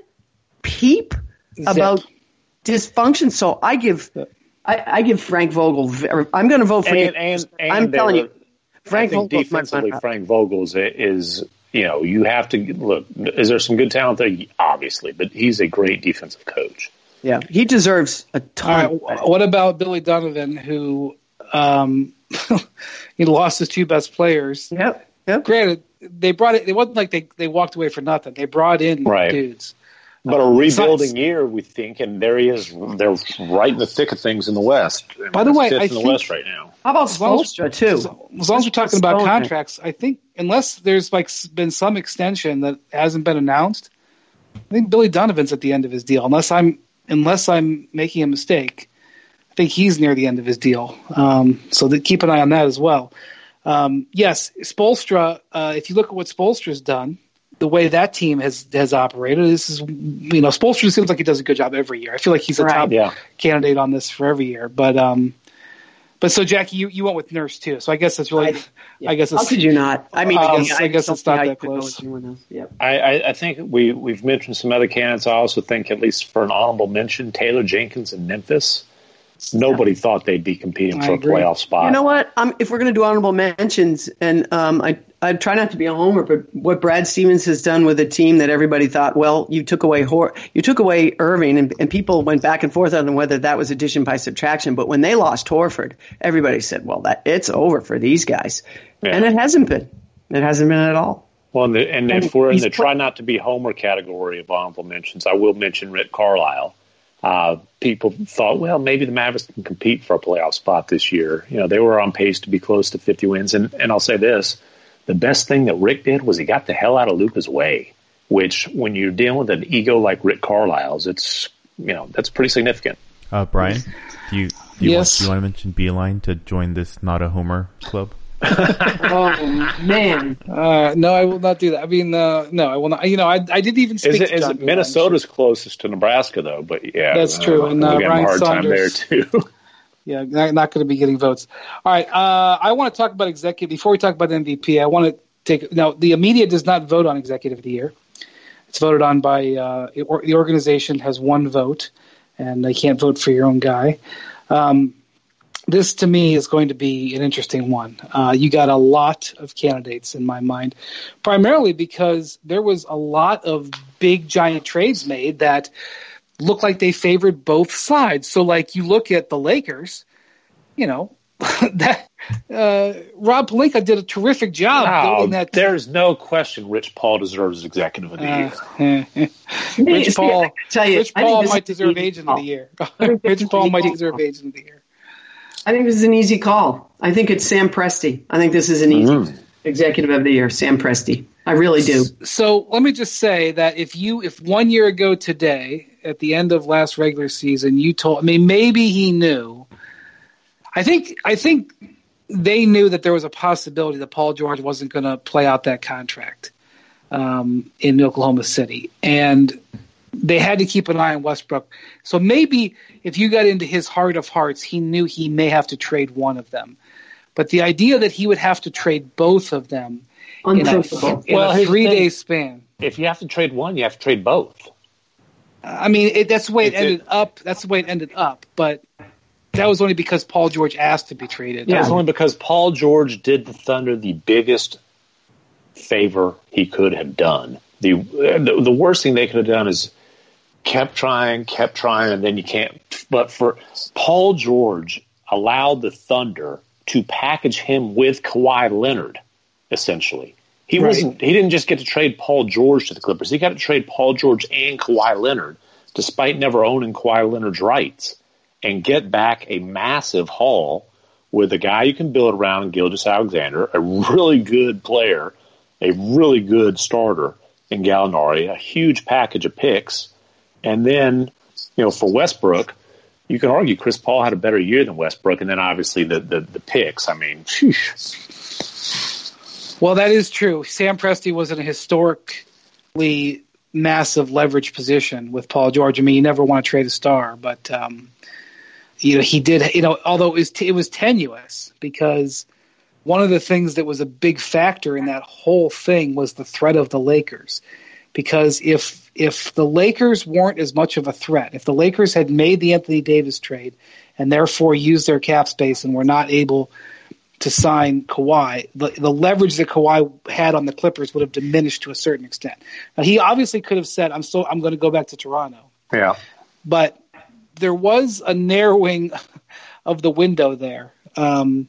peep about dysfunction? So I give, I, I give Frank Vogel. I'm going to vote for And, Nick. and, and I'm telling were- you, Frank I think Vogel's defensively. Frank Vogel's is you know you have to look. Is there some good talent there? Obviously, but he's a great defensive coach. Yeah, he deserves a ton. right. of credit. wh- What about Billy Donovan, who um, he lost his two best players? Yep. Yep. Granted, they brought it. It wasn't like they they walked away for nothing. They brought in Right. dudes. But a it's not- rebuilding year, we think, and there he is. They're right in the thick of things in the West. By the way, I in the think- West right now. How about long as- Spoelstra too? As, as long as we're talking about contracts, I think unless there's like been some extension that hasn't been announced, I think Billy Donovan's at the end of his deal. Unless I'm unless I'm making a mistake, I think he's near the end of his deal. Um, so that, keep an eye on that as well. Um, yes, Spoelstra. Uh, if you look at what Spoelstra's done, the way that team has has operated, this is you know Spoelstra seems like he does a good job every year. I feel like he's a Right. top Yeah. candidate on this for every year. But um, but so Jackie, you, you went with Nurse too. So I guess that's really, I, guess How it's, could you not? I mean, Um, again, I guess don't it's not that you could go close. with. Yep. I, I, I think we we've mentioned some other candidates. I also think, at least for an honorable mention, Taylor Jenkins in Memphis. Nobody thought they'd be competing I for a playoff spot. You know what? Um, if we're going to do honorable mentions, and um, I I try not to be a homer, but what Brad Stevens has done with a team that everybody thought, well, you took away Hor- you took away Irving, and, and people went back and forth on whether that was addition by subtraction. But when they lost Horford, everybody said, well, that it's over for these guys, Yeah. and it hasn't been. It hasn't been at all. Well, and, the, and And if we're in the put- try not to be homer category of honorable mentions, I will mention Rick Carlisle. Uh, people thought, well, maybe the Mavericks can compete for a playoff spot this year. You know, they were on pace to be close to 50 wins. And, and I'll say this the best thing that Rick did was he got the hell out of Luka's way, which when you're dealing with an ego like Rick Carlisle's, it's, you know, that's pretty significant. Uh, Brian, do you do you, Yes. want, do you want to mention Beeline to join this not a homer club? Oh man, uh, no, I will not do that. I mean, uh, no, I will not. You know, I, I didn't even speak Is it, to is it Beeline. Minnesota's closest to Nebraska, though? But yeah, That's uh, true, and, uh, we'll give 'em Ryan a hard time there, Saunders- too. Yeah, not, not going to be getting votes. All right, uh, I want to talk about executive. Before we talk about MVP, I want to take. Now, the media does not vote on executive of the year. It's voted on by uh, it- or, the organization has one vote, and they can't vote for your own guy. Um, this to me is going to be an interesting one. Uh, you got a lot of candidates in my mind, primarily because there was a lot of big giant trades made that look like they favored both sides. So, like you look at the Lakers, you know, that uh, Rob Pelinka did a terrific job Oh, building that. there's no question Rich Paul deserves executive of the year. Uh, Rich Paul, I tell you, Rich Paul might deserve agent of the year. Rich Paul might deserve agent of the year. I think this is an easy call. I think it's Sam Presti. I think this is an easy Mm. executive of the year, Sam Presti. I really do. So let me just say that if you, if one year ago today, at the end of last regular season, you told, I mean, maybe he knew. I think, I think they knew that there was a possibility that Paul George wasn't going to play out that contract um, in Oklahoma City, and they had to keep an eye on Westbrook. So maybe if you got into his heart of hearts, he knew he may have to trade one of them. But the idea that he would have to trade both of them in a, Unthinkable. in Well, a three day span. If you have to trade one, you have to trade both. I mean, it, that's the way it It's a- ended up. That's the way it ended up. But that was only because Paul George asked to be traded. Yeah. That's only because Paul George did the Thunder the biggest favor he could have done. The, the the worst thing they could have done is kept trying, kept trying, and then you can't. But for Paul George, allowed the Thunder to package him with Kawhi Leonard, essentially. He Right. wasn't. He didn't just get to trade Paul George to the Clippers. He got to trade Paul George and Kawhi Leonard, despite never owning Kawhi Leonard's rights, and get back a massive haul with a guy you can build around, Gilgeous Alexander, a really good player, a really good starter in Gallinari, a huge package of picks, and then you know for Westbrook, you can argue Chris Paul had a better year than Westbrook, and then obviously the the, the picks. I mean, phew. Well, that is true. Sam Presti was in a historically massive leverage position with Paul George. I mean, you never want to trade a star, but um, you know he did. You know, although it was it was tenuous because one of the things that was a big factor in that whole thing was the threat of the Lakers. Because if if the Lakers weren't as much of a threat, if the Lakers had made the Anthony Davis trade and therefore used their cap space and were not able to sign Kawhi, the, the leverage that Kawhi had on the Clippers would have diminished to a certain extent. Now he obviously could have said, "I'm so I'm going to go back to Toronto," yeah. but there was a narrowing of the window there um,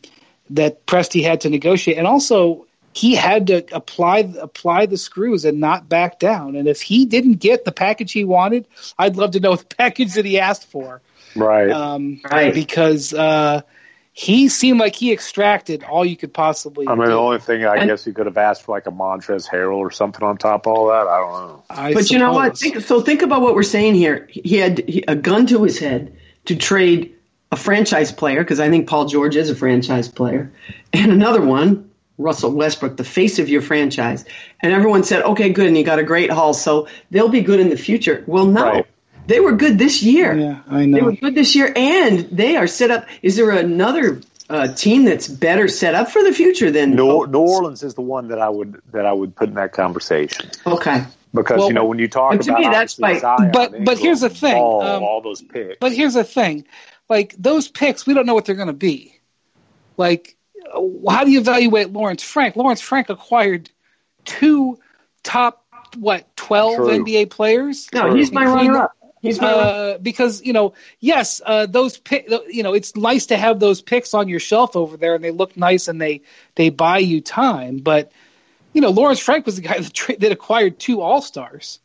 that Presti had to negotiate, and also he had to apply apply the screws and not back down. And if he didn't get the package he wanted, I'd love to know the package that he asked for Right. um, Right. because uh, he seemed like he extracted all you could possibly. I mean, the only thing I And- guess you could have asked for like a Montrezl Harrell or something on top of all that. I don't know. I But you know what? Think, so think about what we're saying here. He had a gun to his head to trade a franchise player, because I think Paul George is a franchise player, and another one, Russell Westbrook, the face of your franchise. And everyone said, okay, good, and you got a great haul, so they'll be good in the future. Well, no. Right. They were good this year. Yeah, I know. They were good this year, and they are set up. Is there another uh, team that's better set up for the future than New, New Orleans is the one that I would that I would put in that conversation Okay. because Well, you know when you talk and to about me, that's obviously like- Zion, But- but here's the thing, Ball, um, all those picks. But here's the thing, like those picks, we don't know what they're going to be. Like, how do you evaluate Lawrence Frank? Lawrence Frank acquired two top what twelve True. NBA players. No, he's my runner-up. He's my uh, because you know, yes, uh, those pick, you know, it's nice to have those picks on your shelf over there, and they look nice and they they buy you time. But you know, Lawrence Frank was the guy that, tra- that acquired two All Stars.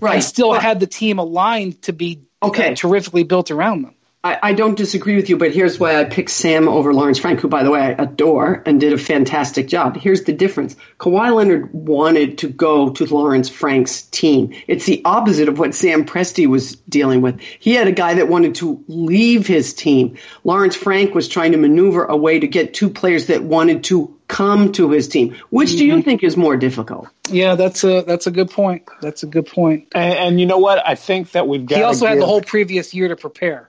right. and still But had the team aligned to be Okay. uh, terrifically built around them. I, I don't disagree with you, but here's why I picked Sam over Lawrence Frank, who, by the way, I adore and did a fantastic job. Here's the difference. Kawhi Leonard wanted to go to Lawrence Frank's team. It's the opposite of what Sam Presti was dealing with. He had a guy that wanted to leave his team. Lawrence Frank was trying to maneuver a way to get two players that wanted to come to his team. Which do you mm-hmm. think is more difficult? Yeah, that's a that's a good point. That's a good point. and, and you know what? I think that we've got. He also give, had the whole previous year to prepare,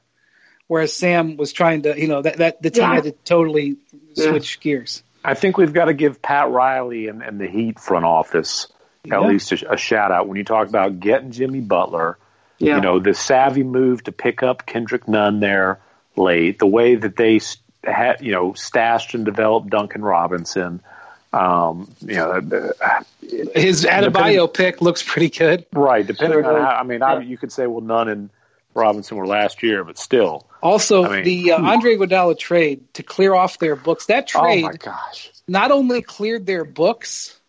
whereas Sam was trying to, you know, that that the team Yeah. had to totally Yeah. switch gears. I think we've got to give Pat Riley and, and the Heat front office at Yeah. least a, a shout out when you talk about getting Jimmy Butler. Yeah. You know the savvy move to pick up Kendrick Nunn there late, the way that they had you know stashed and developed Duncan Robinson. Um, you know, the- His Adebayo pick looks pretty good. right. Depending Sure on how, I mean, I, you could say well, Nunn and Robinson were last year, but still. Also, I mean- the uh, Andre Iguodala trade to clear off their books. That trade Oh my gosh. not only cleared their books,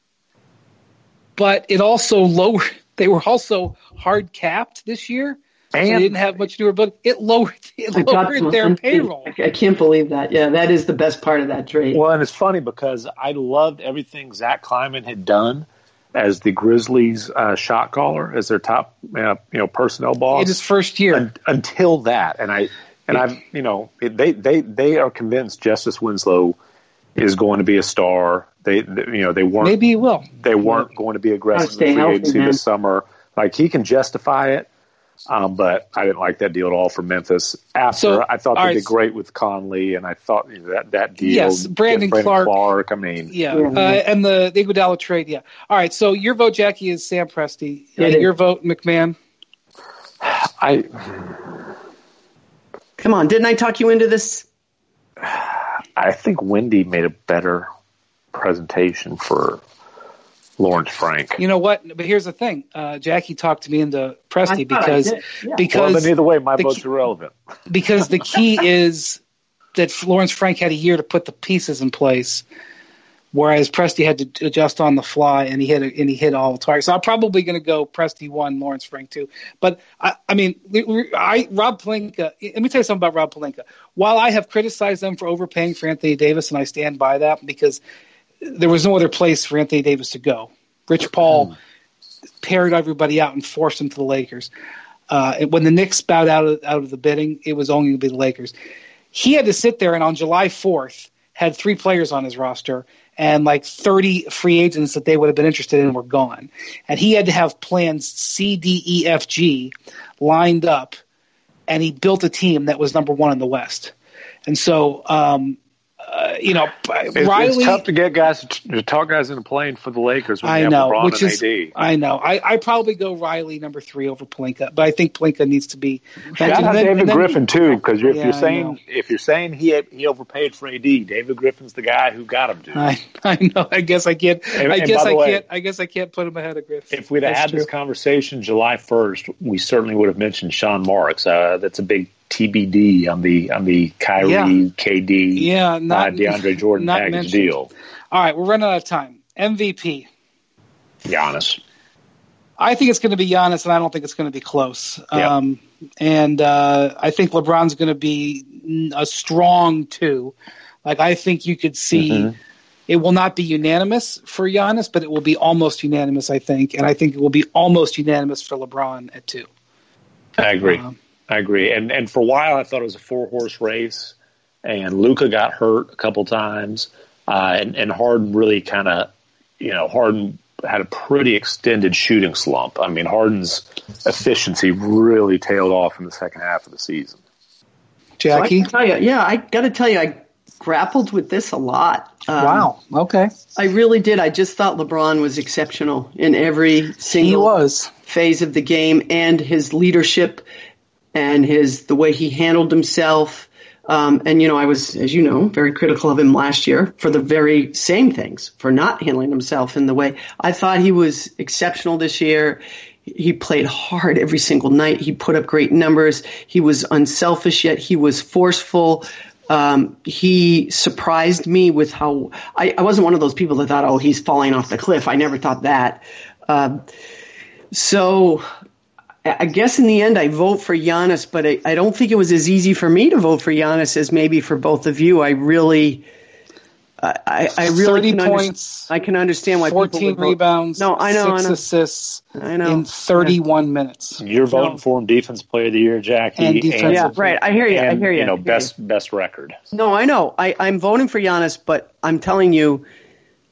but it also lowered. They were also hard capped this year. so they And- didn't have much newer book. It lowered it I got lowered their payroll. I, I can't believe that. Yeah, that is the best part of that trade. Well, and it's funny because I loved everything Zach Kleiman had done as the Grizzlies uh, shot caller, as their top uh, you know personnel boss In his first year. un- until that, and I and I've you know it, they they they are convinced Justice Winslow is going to be a star. They, they you know they weren't Maybe he will. they weren't going to be aggressive stay in free healthy, agency man. this summer. Like he can justify it, um, but I didn't like that deal at all for Memphis. After So, I thought all they right, did great with Conley, and I thought you know, that that deal. Yes, Brandon Clarke. Clarke. I mean, Yeah, Yeah. Uh, and the, the Iguodala trade. Yeah. All right. So your vote, Jackie, is Sam Presti. Uh, your vote, MacMahon. I Come on, didn't I talk you into this? I think Windy made a better presentation for Lawrence Frank. You know what? But here's the thing. Uh, Jackie talked to me into Presti I thought because yeah. because then either way, my the vote's key- irrelevant. because the key is that Lawrence Frank had a year to put the pieces in place, whereas Presti had to adjust on the fly, and he hit a, and he hit all the targets. So I'm probably going to go Presti one, Lawrence Frank two. But I, I mean, we- we- I Rob Pelinka. Let me tell you something about Rob Pelinka. While I have criticized them for overpaying for Anthony Davis, and I stand by that because there was no other place for Anthony Davis to go. Rich Paul paired everybody out and forced them to the Lakers. Uh, when the Knicks bowed out of, out of the bidding, it was only going to be the Lakers. He had to sit there and on July 4th had three players on his roster and like 30 free agents that they would have been interested in were gone. And he had to have plans C, D, E, F, G lined up. And he built a team that was number one in the West. And so, um, uh, you know, It's, Riley. it's tough to get guys to talk guys into playing for the Lakers when I know, LeBron which and is AD. I know. I I probably go Riley number three over Pelinka, but I think Pelinka needs to be. Shout out then- David Griffin too, because if Yeah, you're saying if you're saying he he overpaid for AD, David Griffin's the guy who got him to. I I know. I guess I can't. And- I and guess I way- can't. I guess I can't put him ahead of Griffin. If we'd have That's had this conversation July 1st, we certainly would have mentioned Sean Marks. Uh, that's a big TBD on the on the Kyrie, Yeah. KD, Yeah, not uh, DeAndre Jordan package mentioned. deal. All right, we're running out of time. MVP. Giannis. I think it's going to be Giannis, and I don't think it's going to be close. Yeah. Um, and uh, I think LeBron's going to be a strong two. Like I think you could see. Mhm. It will not be unanimous for Giannis, but it will be almost unanimous, I think. And I think it will be almost unanimous for LeBron at two. I agree. Um, I agree. And and for a while, I thought it was a four horse race, and Luka got hurt a couple times, uh, and and Harden really kind of, you know, Harden had a pretty extended shooting slump. I mean, Harden's efficiency really tailed off in the second half of the season. Jackie, so I tell you, yeah, I got to tell you, I grappled with this a lot. Um, wow. Okay. I really did. I just thought LeBron was exceptional in every single he was. phase of the game, and his leadership, and his the way he handled himself. Um, and you know, I was, as you know, very critical of him last year for the very same things, for not handling himself in the way I thought he was exceptional this year. He played hard every single night. He put up great numbers. He was unselfish, yet he was forceful. Um, he surprised me with how I, I, wasn't one of those people that thought, oh, he's falling off the cliff. I never thought that. Um, so I guess in the end, I vote for Giannis, but I, I, don't think it was as easy for me to vote for Giannis as maybe for both of you. I really, I, I really thirty points. Under, I can understand why fourteen rebounds. No, I know, six I know. assists. I know in thirty-one minutes. You're voting no. for him, defense player of the year, Jackie. And defense, yeah, right. I hear you. And, I hear you. You know, best you. best record. No, I know. I, I'm voting for Giannis, but I'm telling you,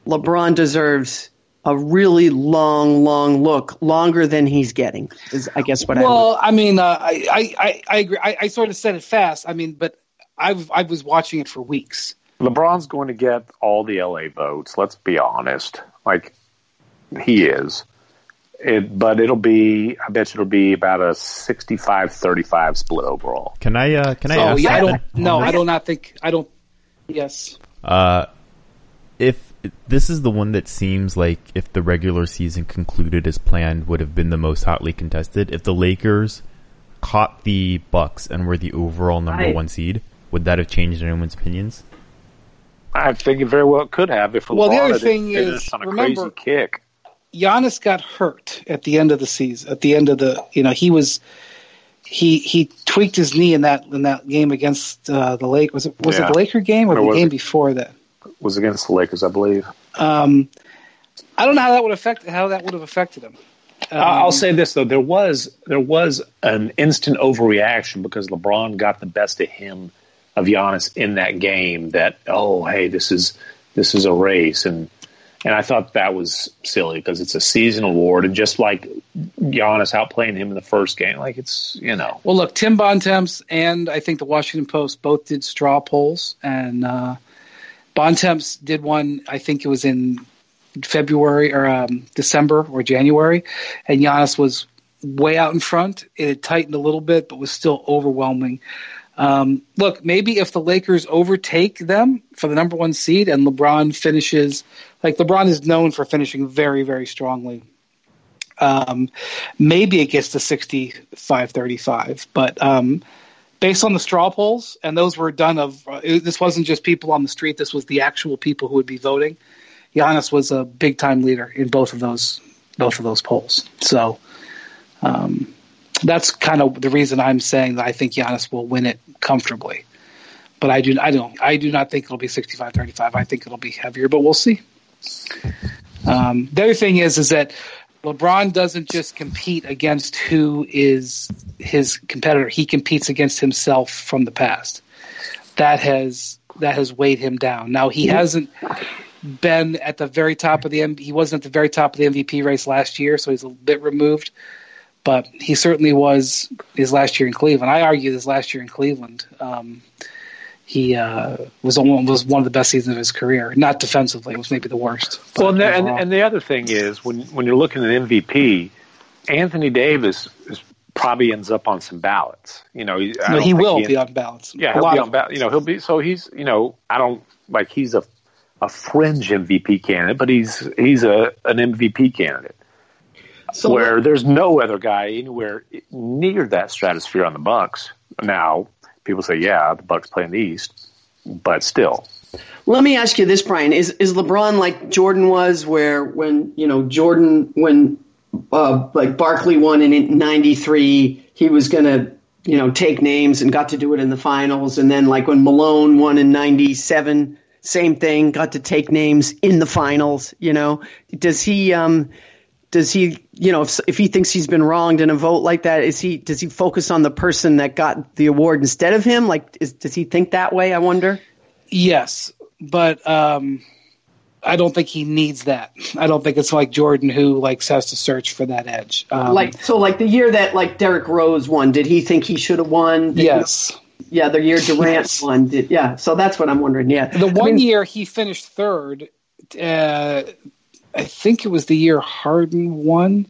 LeBron deserves a really long, long look, longer than he's getting. Is I guess what well, I. Well, I mean, uh, I, I I agree. I, I sort of said it fast. I mean, but I've I was watching it for weeks. LeBron's going to get all the LA votes. Let's be honest. Like he is. It, but it'll be. I bet you it'll be about a 65-35 split overall. Can I? Uh, can so, I ask? Yeah, I don't. No, I do not think. I don't. Yes. Uh, if this is the one that seems like if the regular season concluded as planned would have been the most hotly contested. If the Lakers caught the Bucks and were the overall number I, one seed, would that have changed anyone's opinions? I think it very well it could have if well, the other thing is, on a remember, crazy kick. Giannis got hurt at the end of the season. At the end of the, you know, he was he he tweaked his knee in that in that game against uh, the Lake. Was it was yeah. it the Laker game or the game it, before that? Was against the Lakers, I believe. Um, I don't know how that would affect how that would have affected him. Um, I'll say this though: there was there was an instant overreaction because LeBron got the best of him of Giannis in that game that oh hey this is this is a race and and I thought that was silly because it's a season award and just like Giannis outplaying him in the first game like it's you know well look Tim Bontemps and I think the Washington Post both did straw polls and uh, Bontemps did one I think it was in February or um, December or January and Giannis was way out in front it had tightened a little bit but was still overwhelming um, look, maybe if the Lakers overtake them for the number one seed and LeBron finishes, like LeBron is known for finishing very, very strongly. Um, maybe it gets to 65 35. But um, based on the straw polls, and those were done of, uh, this wasn't just people on the street, this was the actual people who would be voting. Giannis was a big time leader in both of those both of those polls. So, um, that's kind of the reason I'm saying that I think Giannis will win it comfortably. But I do I don't I do not think it'll be 65-35. I think it'll be heavier, but we'll see. Um, the other thing is is that LeBron doesn't just compete against who is his competitor. He competes against himself from the past. That has that has weighed him down. Now he hasn't been at the very top of the he wasn't at the very top of the MVP race last year, so he's a bit removed but he certainly was his last year in Cleveland. I argue his last year in Cleveland, um, he uh, was one, was one of the best seasons of his career. Not defensively, it was maybe the worst. Well, and the, and, and the, other thing is when when you're looking at MVP, Anthony Davis is probably ends up on some ballots. You know, no, he will he, be on ballots. Yeah, he'll be on ballots. You know, he'll be so he's you know I don't like he's a a fringe MVP candidate, but he's he's a an MVP candidate. So where there's no other guy anywhere near that stratosphere on the Bucks. Now, people say, yeah, the Bucks play in the East, but still. Let me ask you this, Brian: Is is LeBron like Jordan was, where when you know Jordan when uh, like Barkley won in '93, he was to you know take names and got to do it in the finals, and then like when Malone won in '97, same thing, got to take names in the finals. You know, does he? Um, does he you know, if, if he thinks he's been wronged in a vote like that, is he does he focus on the person that got the award instead of him? Like, is, does he think that way? I wonder. Yes, but um, I don't think he needs that. I don't think it's like Jordan who like has to search for that edge. Um, like so, like the year that like Derrick Rose won, did he think he should have won? Did yes. He, yeah, the year Durant Yes. won. Did, yeah, so that's what I'm wondering. Yeah, The I one mean, year he finished third, uh, I think it was the year Harden won,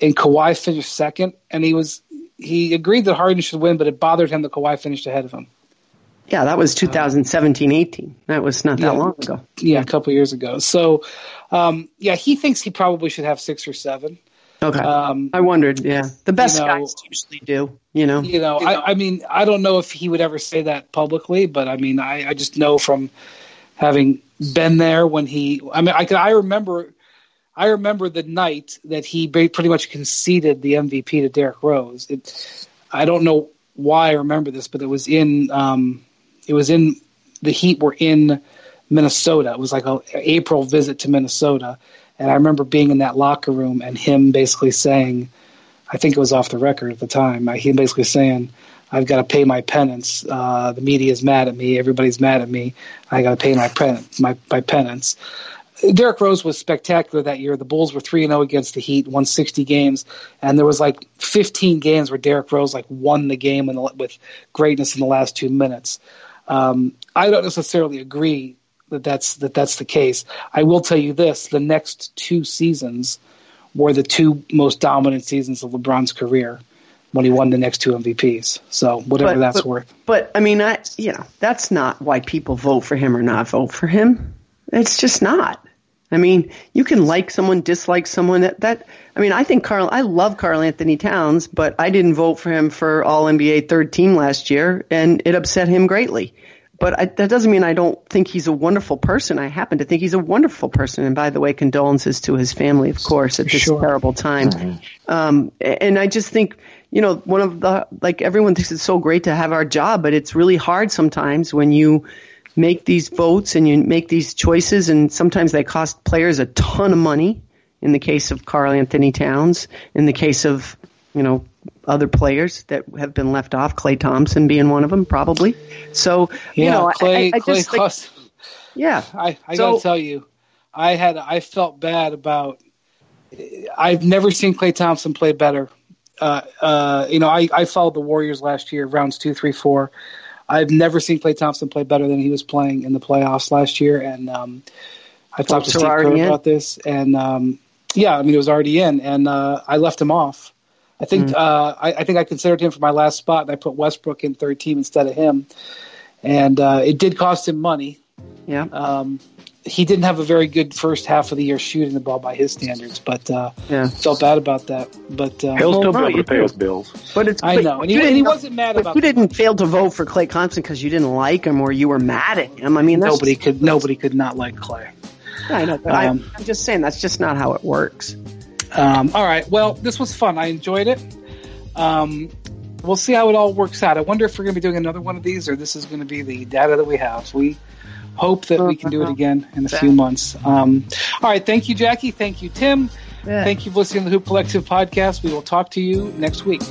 and Kawhi finished second, and he was he agreed that Harden should win, but it bothered him that Kawhi finished ahead of him. Yeah, that was 2017-18. That was not that Yeah. long ago. Yeah, a couple years ago. So, um, yeah, he thinks he probably should have six or seven. Okay. Um, I wondered. Yeah, the best know- guys usually do. You know. you know, I, I mean, I don't know if he would ever say that publicly, but I mean, I, I just know from having been there when he. I mean, I could, I remember, I remember the night that he pretty much conceded the MVP to Derrick Rose. It, I don't know why I remember this, but it was in, um, it was in the Heat were in Minnesota. It was like a April visit to Minnesota, and I remember being in that locker room and him basically saying. I think it was off the record at the time. He basically saying, "I've got to pay my penance. Uh, the media is mad at me. Everybody's mad at me. I got to pay my pen- my my penance." Derrick Rose was spectacular that year. The Bulls were three and zero against the Heat, won sixty games, and there was like fifteen games where Derrick Rose like won the game the, with greatness in the last two minutes. Um, I don't necessarily agree that that's that that's the case. I will tell you this: the next two seasons were the two most dominant seasons of LeBron's career when he won the next two MVPs. So whatever But- that's but- worth. But I mean, I you know that's not why people vote for him or not vote for him. It's just not. I mean, you can like someone, dislike someone. That that I mean, I think Carl. I love Carl Anthony Towns, but I didn't vote for him for All NBA third team last year, and it upset him greatly. But I, that doesn't mean I don't think he's a wonderful person. I happen to think he's a wonderful person. And by the way, condolences to his family, of course, at this Sure. terrible time. Um, and I just think, you know, one of the, like everyone thinks it's so great to have our job, but it's really hard sometimes when you make these votes and you make these choices and sometimes they cost players a ton of money in the case of Carl Anthony Towns, in the case of, you know, other players that have been left off, Klay Thompson being one of them, probably. So, Yeah, you know, Klay. I, I, Klay just, like, yeah. I, I So- gotta tell you, I had I felt bad about. I've never seen Klay Thompson play better. Uh, uh, you know, I, I followed the Warriors last year, rounds two, three, four. I've never seen Klay Thompson play better than he was playing in the playoffs last year, and um, I've talked to Steve Kerr about this, and um, yeah, I mean it was already in, and uh, I left him off. I think Mm. uh, I, I think I considered him for my last spot, and I put Westbrook in third team instead of him, and uh, it did cost him money. Yeah. Um, he didn't have a very good first half of the year shooting the ball by his standards, but uh, Yeah. felt bad about that. But uh, He'll still no, be able to pay his bills. But it's I but know, and he, and he didn't- wasn't mad But about you didn't fail to vote for Klay Thompson because you didn't like him or you were mad at him. I mean, that's Nobody could nobody could not like Klay. I know, but Um, I'm, I'm just saying that's just not how it works. Um, all right, well, this was fun. I enjoyed it. Um, we'll see how it all works out. I wonder if we're going to be doing another one of these, or this is going to be the data that we have. We hope that we can do it again in a few months. Um, all right, thank you, Jackie. Thank you, Tim. Yeah. Thank you for listening to the Hoop Collective podcast. We will talk to you next week.